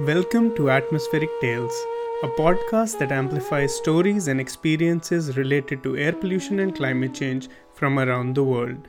Welcome to Atmospheric Tales, a podcast that amplifies stories and experiences related to air pollution and climate change from around the world.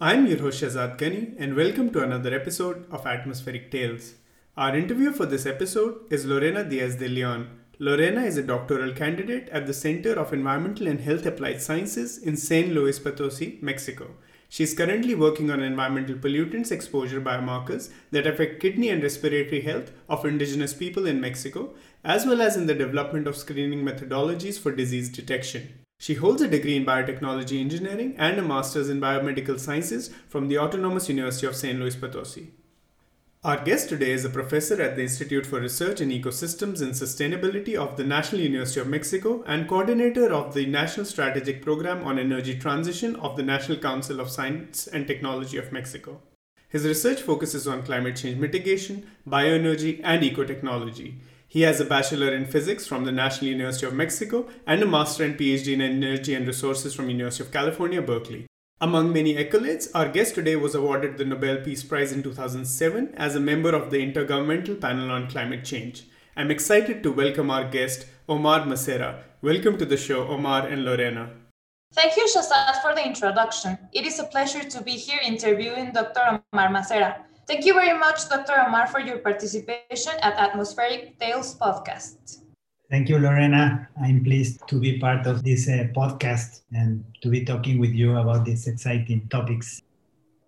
I'm your host Shahzad Gani, and welcome to another episode of Atmospheric Tales. Our interview for this episode is Lorena Diaz de Leon Lorena is a doctoral candidate at the Center of Environmental and Health Applied Sciences in San Luis Potosi, Mexico. She is currently working on environmental pollutants exposure biomarkers that affect kidney and respiratory health of indigenous people in Mexico, as well as in the development of screening methodologies for disease detection. She holds a degree in biotechnology engineering and a master's in biomedical sciences from the Autonomous University of San Luis Potosi. Our guest today is a professor at the Institute for Research in Ecosystems and Sustainability of the National University of Mexico and coordinator of the National Strategic Program on Energy Transition of the National Council of Science and Technology of Mexico. His research focuses on climate change mitigation, bioenergy, and ecotechnology. He has a bachelor in physics from the National University of Mexico and a master and PhD in energy and resources from University of California, Berkeley. Among many accolades, our guest today was awarded the Nobel Peace Prize in 2007 as a member of the Intergovernmental Panel on Climate Change. I'm excited to welcome our guest, Omar Masera. Welcome to the show, Omar and Lorena. Thank you, Shahzad, for the introduction. It is a pleasure to be here interviewing Dr. Omar Masera. Thank you very much, Dr. Omar, for your participation at Atmospheric Tales podcast. Thank you, Lorena. I'm pleased to be part of this uh, podcast and to be talking with you about these exciting topics.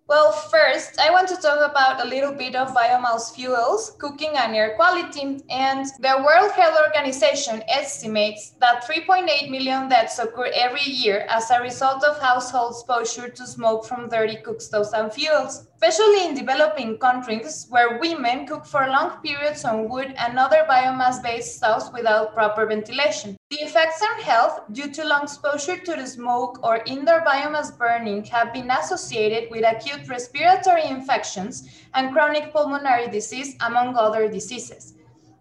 Well, first, I want to talk about a little bit of biomass fuels, cooking, and air quality. And the World Health Organization estimates that 3.8 million deaths occur every year as a result of household exposure to smoke from dirty cookstoves and fuels, especially in developing countries where women cook for long periods on wood and other biomass based stoves without proper ventilation. The effects on health due to long exposure to the smoke or indoor biomass burning have been associated with acute respiratory infections and chronic pulmonary disease, among other diseases.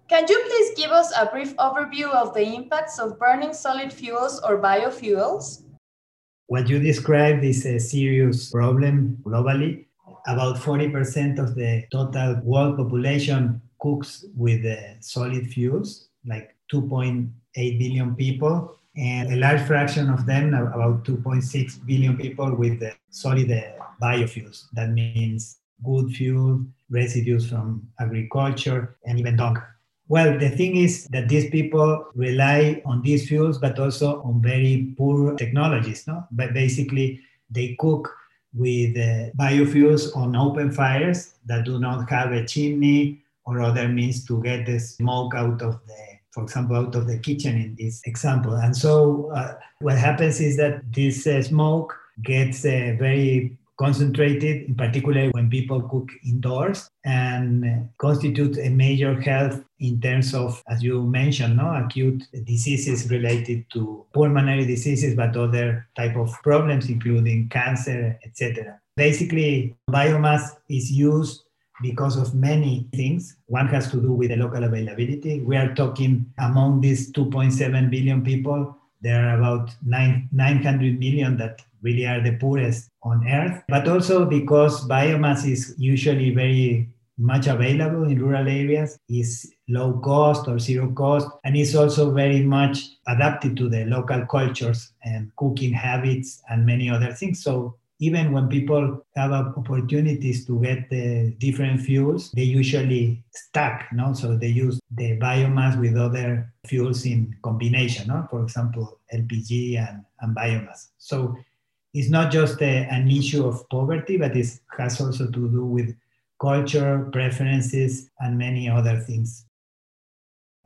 Can you please give us a brief overview of the impacts of burning solid fuels or biofuels? What you described is a serious problem globally. About 40% of the total world population cooks with uh, solid fuels, like 2.8 billion people, and a large fraction of them, about 2.6 billion people, with solid biofuels. That means good fuel, residues from agriculture, and even dung. Well, the thing is that these people rely on these fuels, but also on very poor technologies. No, but basically they cook with uh, biofuels on open fires that do not have a chimney or other means to get the smoke out of the for example, out of the kitchen in this example. And so uh, what happens is that this uh, smoke gets uh, very concentrated, in particular when people cook indoors, and constitute a major health in terms of, as you mentioned, no acute diseases related to pulmonary diseases, but other type of problems, including cancer, etc. Basically, biomass is used because of many things. One has to do with the local availability. We are talking among these 2.7 billion people, there are about nine, 900 million that really are the poorest on earth, but also because biomass is usually very much available in rural areas, is low cost or zero cost, and is also very much adapted to the local cultures and cooking habits and many other things. So even when people have opportunities to get the different fuels, they usually stack, no? So they use the biomass with other fuels in combination, no? For example, LPG and, and biomass. So it's not just a, an issue of poverty, but it has also to do with culture, preferences, and many other things.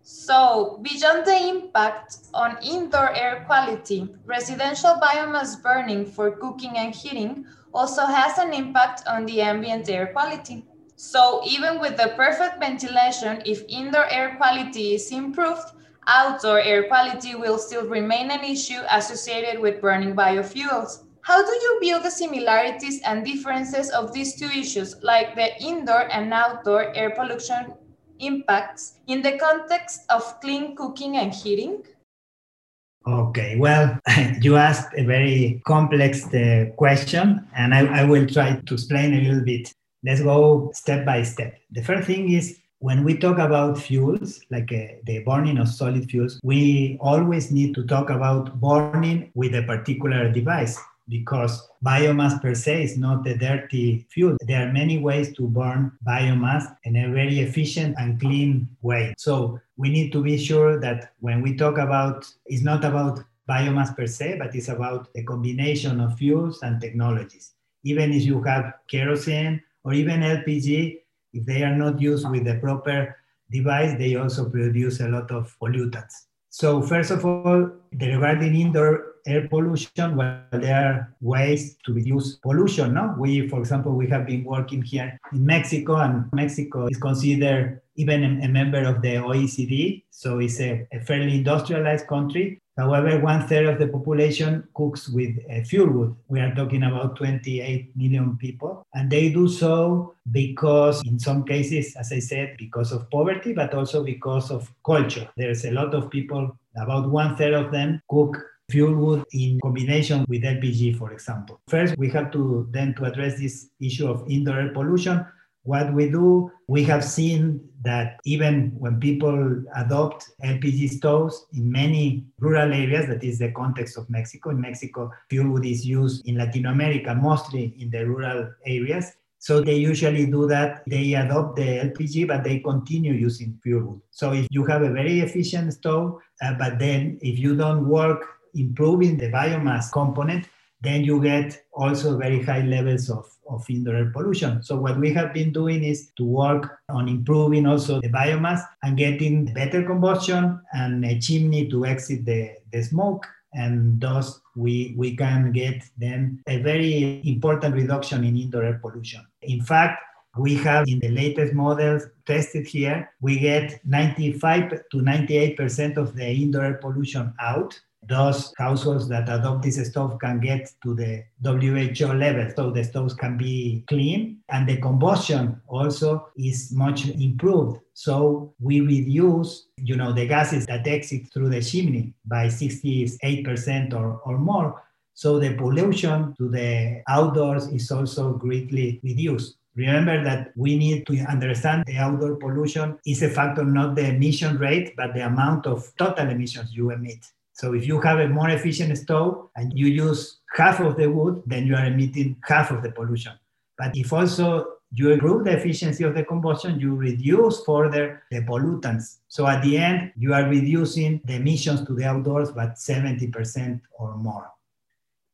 So, beyond the impact on indoor air quality, residential biomass burning for cooking and heating also has an impact on the ambient air quality. So, even with the perfect ventilation, if indoor air quality is improved, outdoor air quality will still remain an issue associated with burning biofuels. How do you view the similarities and differences of these two issues, like the indoor and outdoor air pollution impacts in the context of clean cooking and heating? Okay, well, you asked a very complex uh, question, and I, I will try to explain a little bit. Let's go step by step. The first thing is when we talk about fuels, like uh, the burning of solid fuels, we always need to talk about burning with a particular device because biomass per se is not a dirty fuel. There are many ways to burn biomass in a very efficient and clean way. So we need to be sure that when we talk about, it's not about biomass per se, but it's about the combination of fuels and technologies. Even if you have kerosene or even LPG, if they are not used with the proper device, they also produce a lot of pollutants. So first of all, regarding indoor air pollution, well, there are ways to reduce pollution. No, we, for example, we have been working here in Mexico, and Mexico is considered even a, member of the OECD, so it's a, a fairly industrialized country. However, one third of the population cooks with uh, fuel wood. We are talking about 28 million people. And they do so because, in some cases, as I said, because of poverty, but also because of culture. There's a lot of people, about one third of them, cook fuel wood in combination with LPG, for example. First, we have to then to address this issue of indoor air pollution. What we do, we have seen that even when people adopt LPG stoves in many rural areas, that is the context of Mexico. In Mexico, fuel wood is used in Latin America, mostly in the rural areas. So they usually do that. They adopt the LPG, but they continue using fuel wood. So if you have a very efficient stove, uh, but then if you don't work improving the biomass component, then you get also very high levels of, of indoor air pollution. So what we have been doing is to work on improving also the biomass and getting better combustion and a chimney to exit the, the smoke. And thus we, we can get then a very important reduction in indoor air pollution. In fact, we have in the latest models tested here, we get 95 to 98% of the indoor air pollution out those households that adopt this stove can get to the WHO level, so the stoves can be clean, and the combustion also is much improved. So we reduce, you know, the gases that exit through the chimney by 68% or, or more. So the pollution to the outdoors is also greatly reduced. Remember that we need to understand the outdoor pollution is a factor, not the emission rate, but the amount of total emissions you emit. So if you have a more efficient stove and you use half of the wood, then you are emitting half of the pollution. But if also you improve the efficiency of the combustion, you reduce further the pollutants. So at the end, you are reducing the emissions to the outdoors by 70% or more.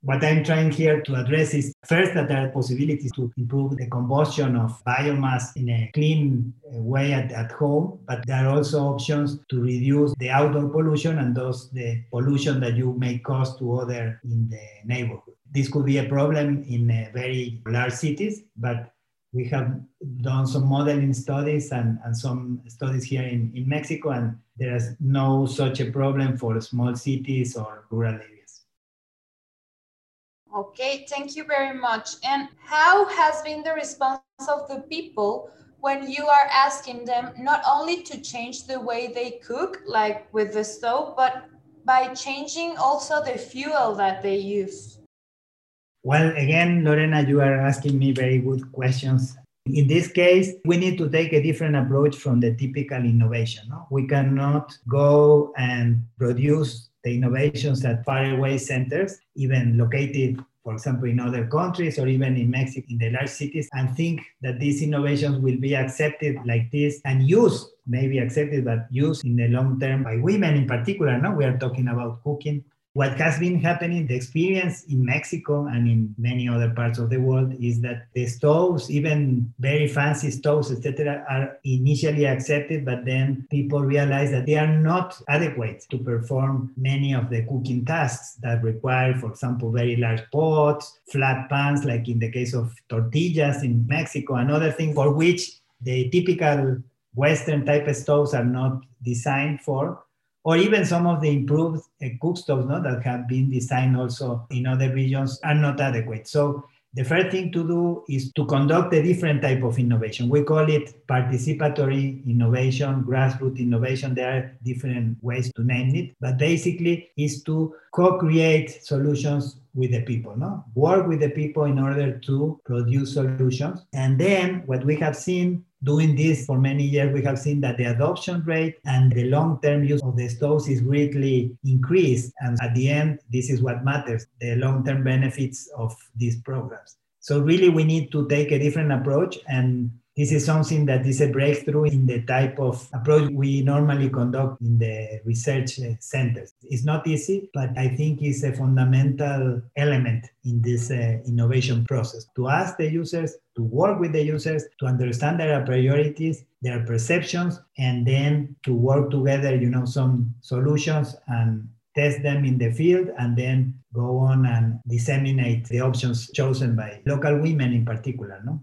What I'm trying here to address is first that there are possibilities to improve the combustion of biomass in a clean uh, way at, at home, but there are also options to reduce the outdoor pollution and thus the pollution that you may cause to other in the neighborhood. This could be a problem in uh, very large cities, but we have done some modeling studies and, and some studies here in, in Mexico, and there is no such a problem for small cities or rural areas. Okay, thank you very much. And how has been the response of the people when you are asking them not only to change the way they cook, like with the stove, but by changing also the fuel that they use? Well, again, Lorena, you are asking me very good questions. In this case, we need to take a different approach from the typical innovation. No? We cannot go and produce the innovations at faraway centers, even located, for example, in other countries or even in Mexico, in the large cities, and think that these innovations will be accepted like this and used, maybe accepted, but used in the long term by women in particular. Now we are talking about cooking what has been happening, the experience in Mexico and in many other parts of the world is that the stoves, even very fancy stoves, etc., are initially accepted, but then people realize that they are not adequate to perform many of the cooking tasks that require, for example, very large pots, flat pans, like in the case of tortillas in Mexico, and other things for which the typical Western type stoves are not designed for or even some of the improved uh, cook stoves no, that have been designed also in other regions are not adequate. So the first thing to do is to conduct a different type of innovation. We call it participatory innovation, grassroots innovation. There are different ways to name it, but basically is to co-create solutions with the people, no? Work with the people in order to produce solutions. And then what we have seen doing this for many years, we have seen that the adoption rate and the long-term use of the stoves is greatly increased. And at the end, this is what matters, the long-term benefits of these programs. So really we need to take a different approach and this is something that is a breakthrough in the type of approach we normally conduct in the research uh, centers. It's not easy, but I think it's a fundamental element in this uh, innovation process to ask the users, to work with the users, to understand their priorities, their perceptions, and then to work together, you know, some solutions and test them in the field and then go on and disseminate the options chosen by local women in particular no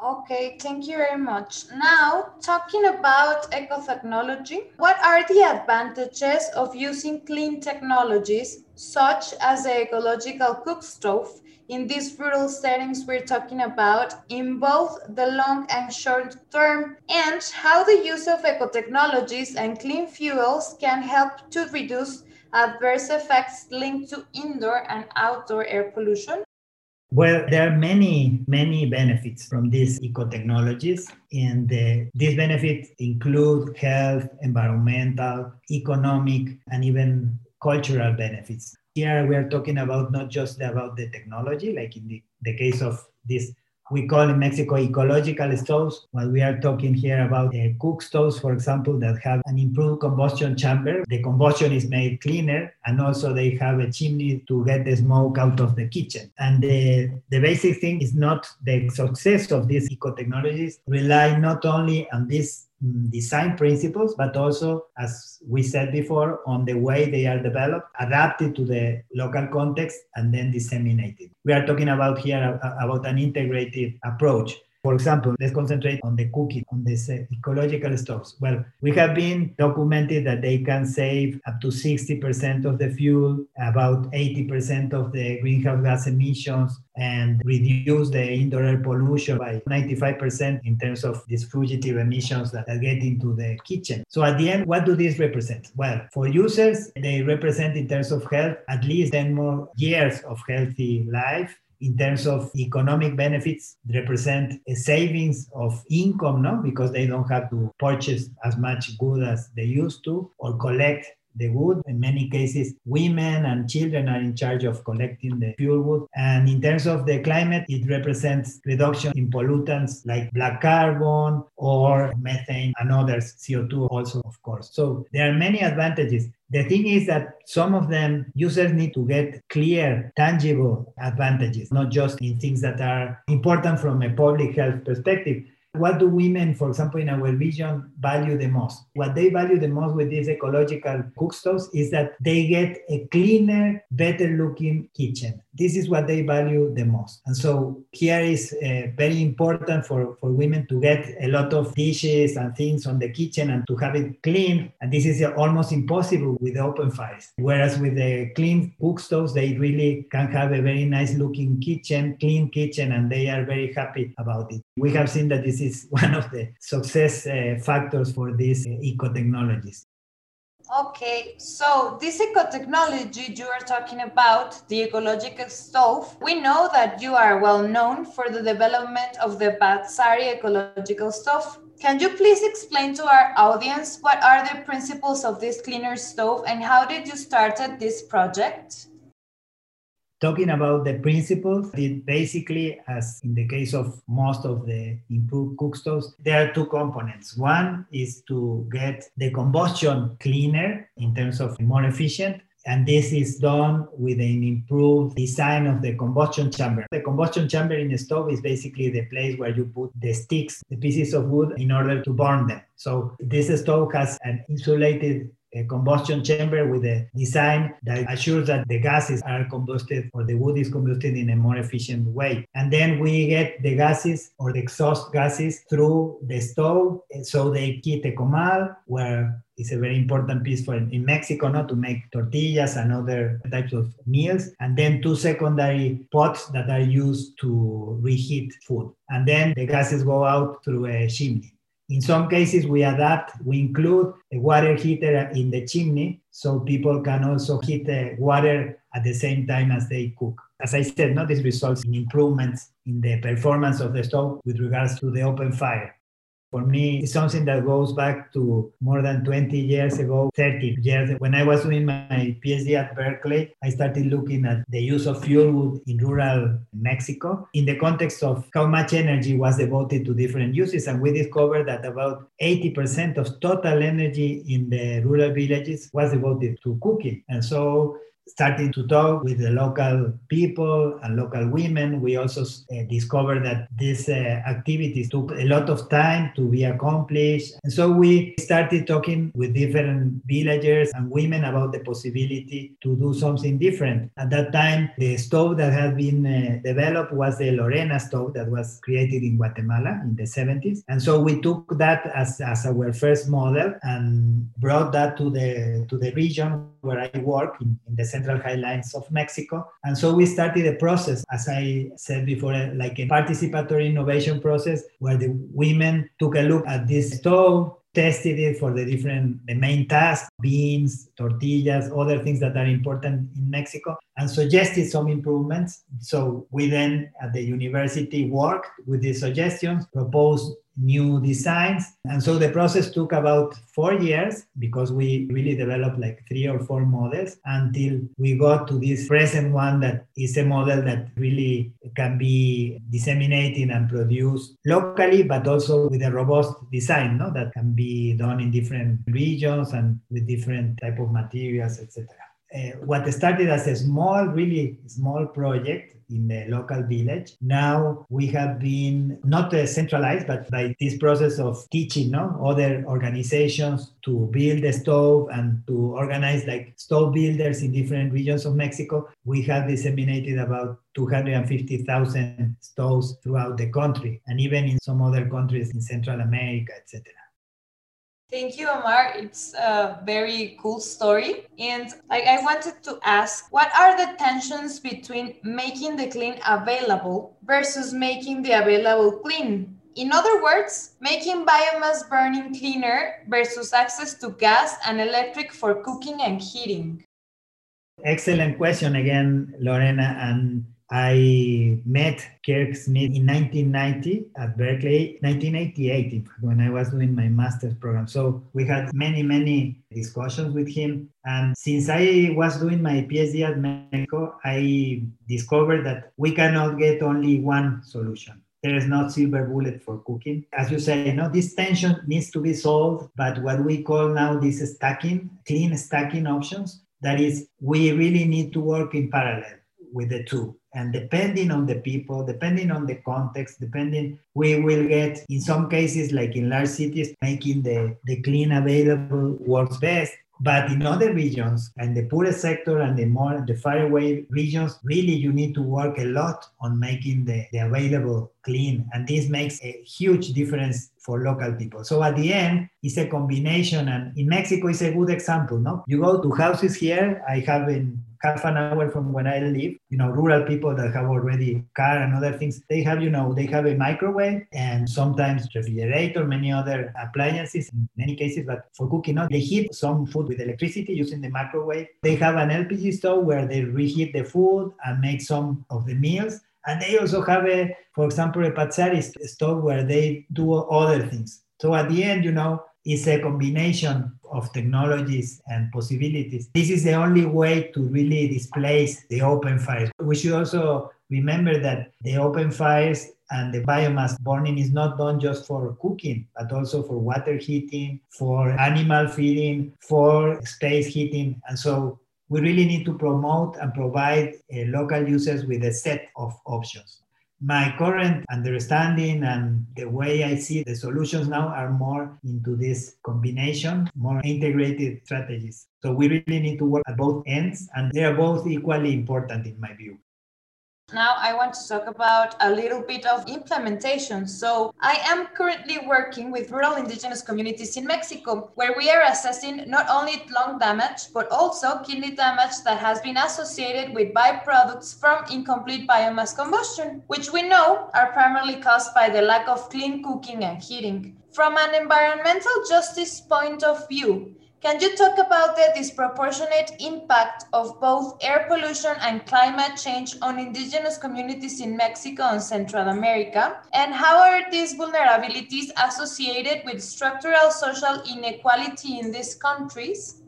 Okay, thank you very much. Now, talking about ecotechnology, what are the advantages of using clean technologies such as the ecological cook stove in these rural settings we're talking about in both the long and short term, and how the use of ecotechnologies and clean fuels can help to reduce adverse effects linked to indoor and outdoor air pollution? Well, there are many, many benefits from these eco technologies, and uh, these benefits include health, environmental, economic, and even cultural benefits. Here we are talking about not just about the technology, like in the, the case of this we call in Mexico ecological stoves. While we are talking here about uh, cook stoves, for example, that have an improved combustion chamber. The combustion is made cleaner, and also they have a chimney to get the smoke out of the kitchen. And the, the basic thing is not the success of these eco technologies rely not only on this Mm, design principles, but also, as we said before, on the way they are developed, adapted to the local context, and then disseminated. We are talking about here uh, about an integrated approach for example, let's concentrate on the cooking, on the ecological stoves. Well, we have been documented that they can save up to 60% of the fuel, about 80% of the greenhouse gas emissions, and reduce the indoor air pollution by 95% in terms of these fugitive emissions that get into the kitchen. So at the end, what do these represent? Well, for users, they represent in terms of health at least 10 more years of healthy life in terms of economic benefits represent a savings of income no? Because they don't have to purchase as much good as they used to or collect the wood. In many cases, women and children are in charge of collecting the fuel wood. And in terms of the climate, it represents reduction in pollutants like black carbon or methane and others, CO2 also, of course. So there are many advantages. The thing is that some of them users need to get clear, tangible advantages, not just in things that are important from a public health perspective, what do women, for example, in our region value the most? What they value the most with these ecological cookstoves is that they get a cleaner, better looking kitchen. This is what they value the most. And so here is uh, very important for, for women to get a lot of dishes and things on the kitchen and to have it clean. And this is almost impossible with open fires. Whereas with the clean cookstoves, they really can have a very nice looking kitchen, clean kitchen, and they are very happy about it. We have seen that this is one of the success uh, factors for these uh, eco technologies. Okay, so this eco technology you are talking about, the ecological stove, we know that you are well known for the development of the Patsari ecological stove. Can you please explain to our audience what are the principles of this cleaner stove and how did you started this project? Talking about the principles, it basically, as in the case of most of the improved cook stoves, there are two components. One is to get the combustion cleaner in terms of more efficient. And this is done with an improved design of the combustion chamber. The combustion chamber in a stove is basically the place where you put the sticks, the pieces of wood, in order to burn them. So this stove has an insulated a combustion chamber with a design that assures that the gases are combusted or the wood is combusted in a more efficient way. And then we get the gases or the exhaust gases through the stove. Eh, so they heat a comal where it's a very important piece for in Mexico, not to make tortillas and other types of meals, and then two secondary pots that are used to reheat food, and then the gases go out through a chimney. In some cases, we adapt, we include a water heater in the chimney so people can also heat the water at the same time as they cook. As I said, no, this results in improvements in the performance of the stove with regards to the open fire for me it's something that goes back to more than 20 years ago 30 years when i was doing my phd at berkeley i started looking at the use of fuel wood in rural mexico. In the context of how much energy was devoted to different uses and we discovered that about 80% of total energy in the rural villages was devoted to cooking. And so starting to talk with the local people and local women, we also uh, discovered that these uh, activities took a lot of time to be accomplished. And so we started talking with different villagers and women about the possibility to do something different. At that time, the stove that had been uh, developed was the Lorena stove that was created in Guatemala in the 70s. And so we took that as, as our first model and brought that to the, to the region where I work in, in the Central Highlands of Mexico. And so we started a process, as I said before, like a participatory innovation process where the women took a look at this stove, tested it for the different the main tasks beans tortillas other things that are important in mexico and suggested some improvements so we then at the university worked with these suggestions proposed new designs. And so the process took about four years because we really developed like three or four models until we got to this present one that is a model that really can be disseminated and produced locally, but also with a robust design no? that can be done in different regions and with different type of materials, etc. Uh, what started as a small, really small project in the local village. Now we have been not uh, centralized, but by this process of teaching no? other organizations to build a stove and to organize like stove builders in different regions of Mexico, we have disseminated about 250,000 stoves throughout the country and even in some other countries in Central America, etc. Thank you, Omar. It's a very cool story. And I, I, wanted to ask what are the tensions between making the clean available versus making the available clean? In other words, making biomass burning cleaner versus access to gas and electric for cooking and heating. Excellent question again, Lorena. And I met Kirk Smith in 1990 at Berkeley, 1988, when I was doing my master's program. So we had many, many discussions with him. And since I was doing my PhD at Mexico, I discovered that we cannot get only one solution. There is no silver bullet for cooking. As you say, you know, this tension needs to be solved, but what we call now this stacking, clean stacking options, that is, we really need to work in parallel with the two. And depending on the people depending on the context depending we will get in some cases like in large cities making the, the clean available works best. But in other regions and the poorest sector and the more the far away regions really you need to work a lot on making the, the available clean and this makes a huge difference for local people. So at the end it's a combination and in mexico it's a good example no? You go to houses here. I have in half an hour from when I live, you know, rural people that have already car and other things, they have, you know, they have a microwave and sometimes refrigerator, many other appliances in many cases, but for cooking, not they heat some food with electricity using the microwave. They have an LPG stove where they reheat the food and make some of the meals. And they also have a, for example, a Patsari stove where they do other things. So at the end, you know, it's a combination of technologies and possibilities. This is the only way to really displace the open fires. We should also remember that the open fires and the biomass burning is not done just for cooking, but also for water heating, for animal feeding, for space heating. And so we really need to promote and provide uh, local users with a set of options. my current understanding and the way I see the solutions now are more into this combination, more integrated strategies. So we really need to work at both ends, and they are both equally important in my view. Now I want to talk about a little bit of implementation. So I am currently working with rural indigenous communities in Mexico, where we are assessing not only lung damage, but also kidney damage that has been associated with byproducts from incomplete biomass combustion, which we know are primarily caused by the lack of clean cooking and heating. From an environmental justice point of view, can you talk about the disproportionate impact of both air pollution and climate change on indigenous communities in Mexico and Central America? And how are these vulnerabilities associated with structural social inequality in these countries?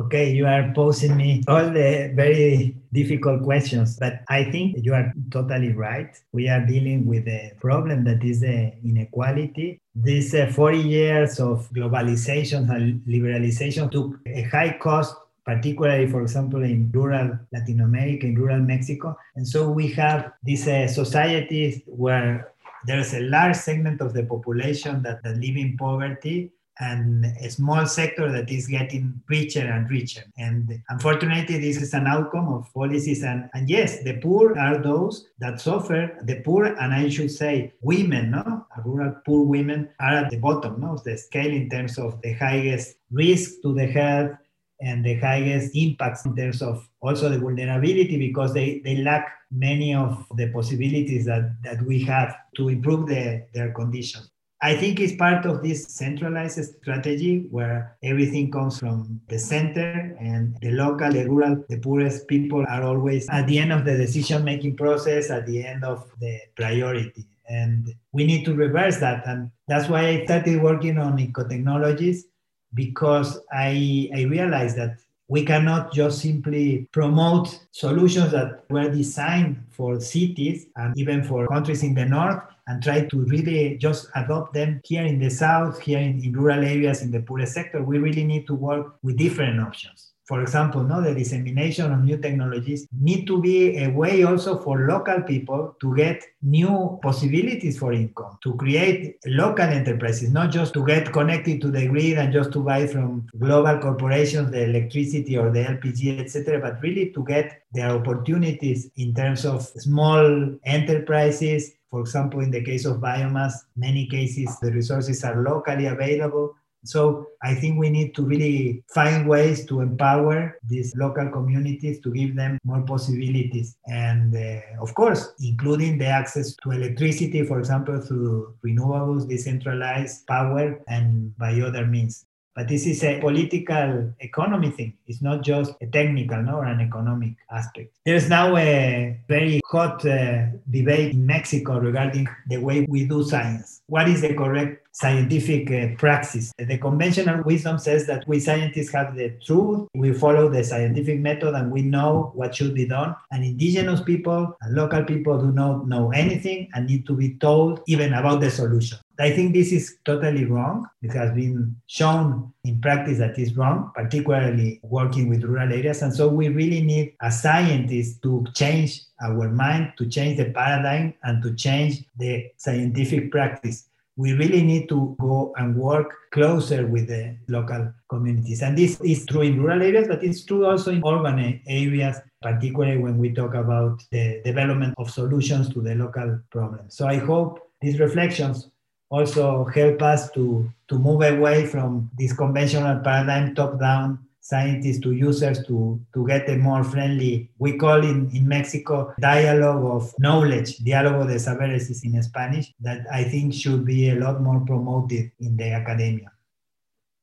Okay, you are posing me all the very difficult questions, but I think you are totally right. We are dealing with a problem that is the inequality. These uh, 40 years of globalization and liberalization took a high cost particularly, for example, in rural Latin America, in rural Mexico. And so we have these uh, societies where there's a large segment of the population that, that live in poverty and a small sector that is getting richer and richer. And unfortunately, this is an outcome of policies. And, and yes, the poor are those that suffer. The poor, and I should say women, no? Rural poor women are at the bottom no? of the scale in terms of the highest risk to the health and the highest impacts in terms of also the vulnerability because they, they lack many of the possibilities that, that we have to improve the, their conditions. I think it's part of this centralized strategy where everything comes from the center and the local, the rural, the poorest people are always at the end of the decision making process, at the end of the priority. And we need to reverse that. And that's why I started working on eco technologies because I, I realized that we cannot just simply promote solutions that were designed for cities and even for countries in the north and try to really just adopt them here in the south, here in, in rural areas, in the poorest sector. We really need to work with different options for example, no, the dissemination of new technologies need to be a way also for local people to get new possibilities for income, to create local enterprises, not just to get connected to the grid and just to buy from global corporations the electricity or the LPG, etc., but really to get their opportunities in terms of small enterprises. For example, in the case of biomass, many cases the resources are locally available so I think we need to really find ways to empower these local communities to give them more possibilities. And uh, of course, including the access to electricity, for example, through renewables, decentralized power, and by other means. But this is a political economy thing. It's not just a technical no, or an economic aspect. There's now a very hot uh, debate in Mexico regarding the way we do science. What is the correct scientific uh, praxis? The conventional wisdom says that we scientists have the truth, we follow the scientific method, and we know what should be done. And indigenous people and local people do not know anything and need to be told even about the solution. I think this is totally wrong. It has been shown in practice that is wrong, particularly working with rural areas. And so we really need as scientists to change our mind, to change the paradigm, and to change the scientific practice. We really need to go and work closer with the local communities. And this is true in rural areas, but it's true also in urban areas, particularly when we talk about the development of solutions to the local problems. So I hope these reflections also help us to, to move away from this conventional paradigm top-down scientists to users to, to get a more friendly, we call in, in Mexico, dialogue of knowledge, diálogo de saberes is in Spanish, that I think should be a lot more promoted in the academia.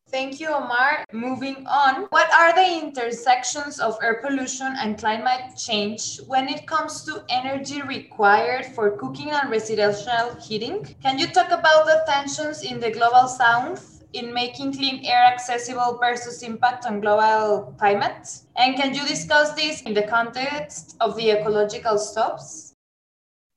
Thank you, Omar. Moving on, what are the intersections of air pollution and climate change when it comes to energy required for cooking and residential heating? Can you talk about the tensions in the global south in making clean air accessible versus impact on global climate? And can you discuss this in the context of the ecological stops?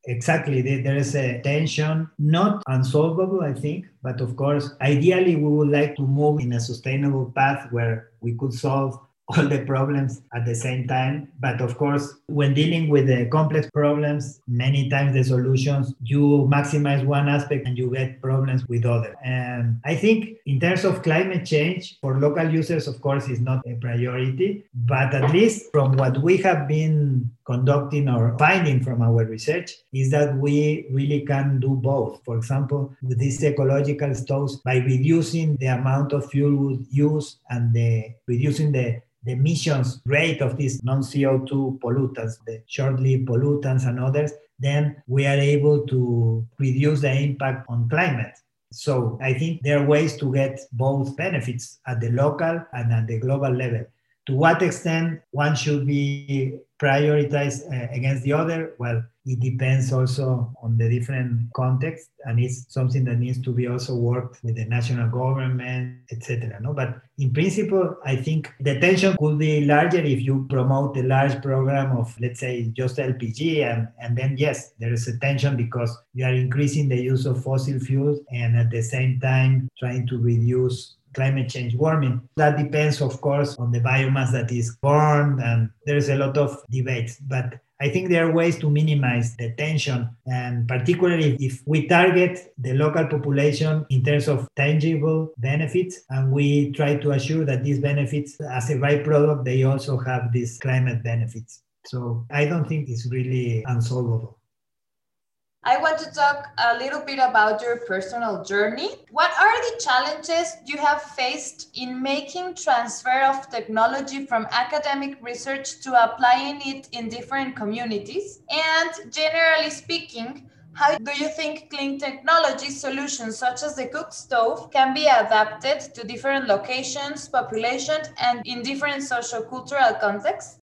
Exactly. There is a tension, not unsolvable, I think, but of course, ideally, we would like to move in a sustainable path where we could solve all the problems at the same time. But of course, when dealing with the complex problems, many times the solutions, you maximize one aspect and you get problems with other. And I think in terms of climate change, for local users, of course, is not a priority. But at least from what we have been conducting or finding from our research is that we really can do both. For example, with these ecological stoves, by reducing the amount of fuel used and the, reducing the the emissions rate of these non-CO2 pollutants, the short-lived pollutants and others, then we are able to reduce the impact on climate. So I think there are ways to get both benefits at the local and at the global level. To what extent one should be prioritize uh, against the other? Well, it depends also on the different context, and it's something that needs to be also worked with the national government, etc. No, but in principle, I think the tension could be larger if you promote a large program of, let's say, just LPG, and and then yes, there is a tension because you are increasing the use of fossil fuels, and at the same time trying to reduce climate change warming. That depends, of course, on the biomass that is burned, and there's a lot of debates. But I think there are ways to minimize the tension, and particularly if we target the local population in terms of tangible benefits, and we try to assure that these benefits, as a byproduct, they also have these climate benefits. So I don't think it's really unsolvable. I want to talk a little bit about your personal journey. What are the challenges you have faced in making transfer of technology from academic research to applying it in different communities? And generally speaking, how do you think clean technology solutions such as the cook stove can be adapted to different locations, populations, and in different social cultural contexts?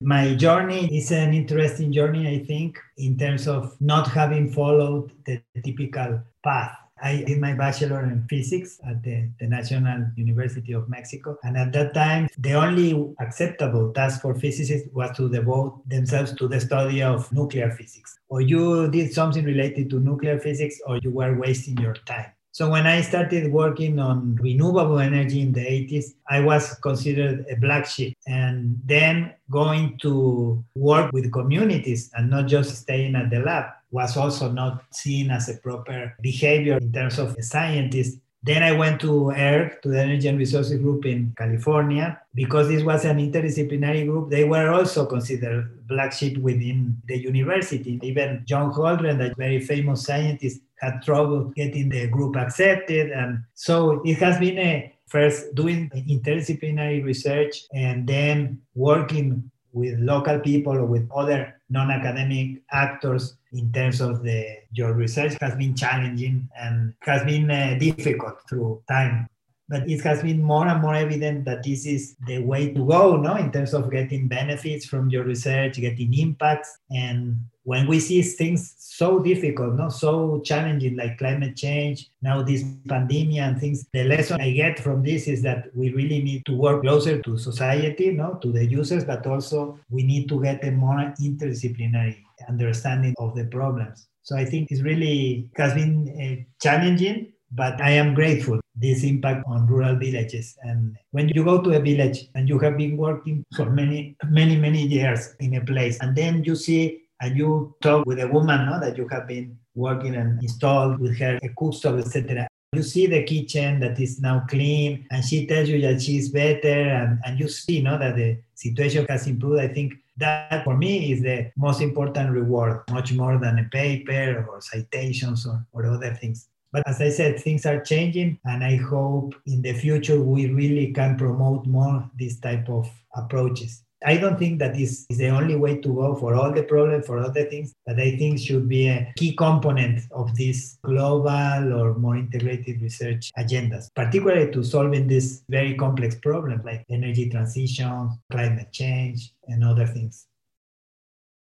My journey is an interesting journey, I think, in terms of not having followed the typical path. I did my bachelor in physics at the, the, National University of Mexico. And at that time, the only acceptable task for physicists was to devote themselves to the study of nuclear physics. Or you did something related to nuclear physics, or you were wasting your time. So when I started working on renewable energy in the 80s, I was considered a black sheep. And then going to work with communities and not just staying at the lab was also not seen as a proper behavior in terms of a scientist. Then I went to ERG, to the Energy and Resources Group in California, because this was an interdisciplinary group. They were also considered black sheep within the university. Even John Holdren, a very famous scientist, had trouble getting the group accepted. And so it has been a first doing interdisciplinary research and then working with local people or with other non-academic actors in terms of the your research has been challenging and has been uh, difficult through time but it has been more and more evident that this is the way to go no? In terms of getting benefits from your research getting impacts. And when we see things so difficult no? So challenging like climate change now this pandemic and things the lesson i get from this is that we really need to work closer to society no? To the users but also we need to get a more interdisciplinary understanding of the problems. So i think it's really has been uh, challenging but I am grateful this impact on rural villages. And when you go to a village and you have been working for many, many, many years in a place, and then you see and you talk with a woman no, that you have been working and installed with her a cook stove, etc. You see the kitchen that is now clean, and she tells you that she's better, and, and you see no, that the situation has improved. I think that for me is the most important reward, much more than a paper or citations or, or other things. But as I said, things are changing, and I hope in the future we really can promote more this type of approaches. I don't think that this is the only way to go for all the problems, for other things, but I think should be a key component of this global or more integrated research agendas, particularly to solving this very complex problems like energy transition, climate change, and other things.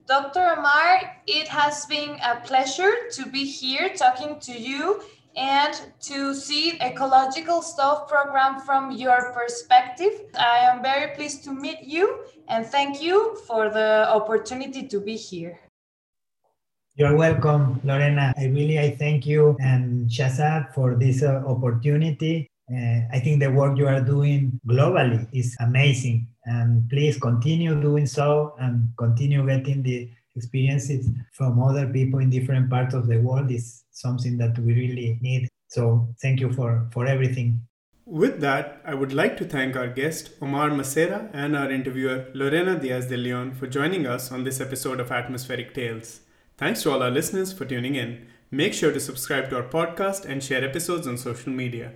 Dr. Omar, it has been a pleasure to be here talking to you and to see ecological stove program from your perspective. I am very pleased to meet you and thank you for the opportunity to be here. You're welcome, Lorena. I really I thank you and Shahzad for this uh, opportunity. Uh, I think the work you are doing globally is amazing. And please continue doing so and continue getting the experiences from other people in different parts of the world is something that we really need. So thank you for, for everything. With that, I would like to thank our guest Omar Masera and our interviewer Lorena Diaz de Leon for joining us on this episode of Atmospheric Tales. Thanks to all our listeners for tuning in. Make sure to subscribe to our podcast and share episodes on social media.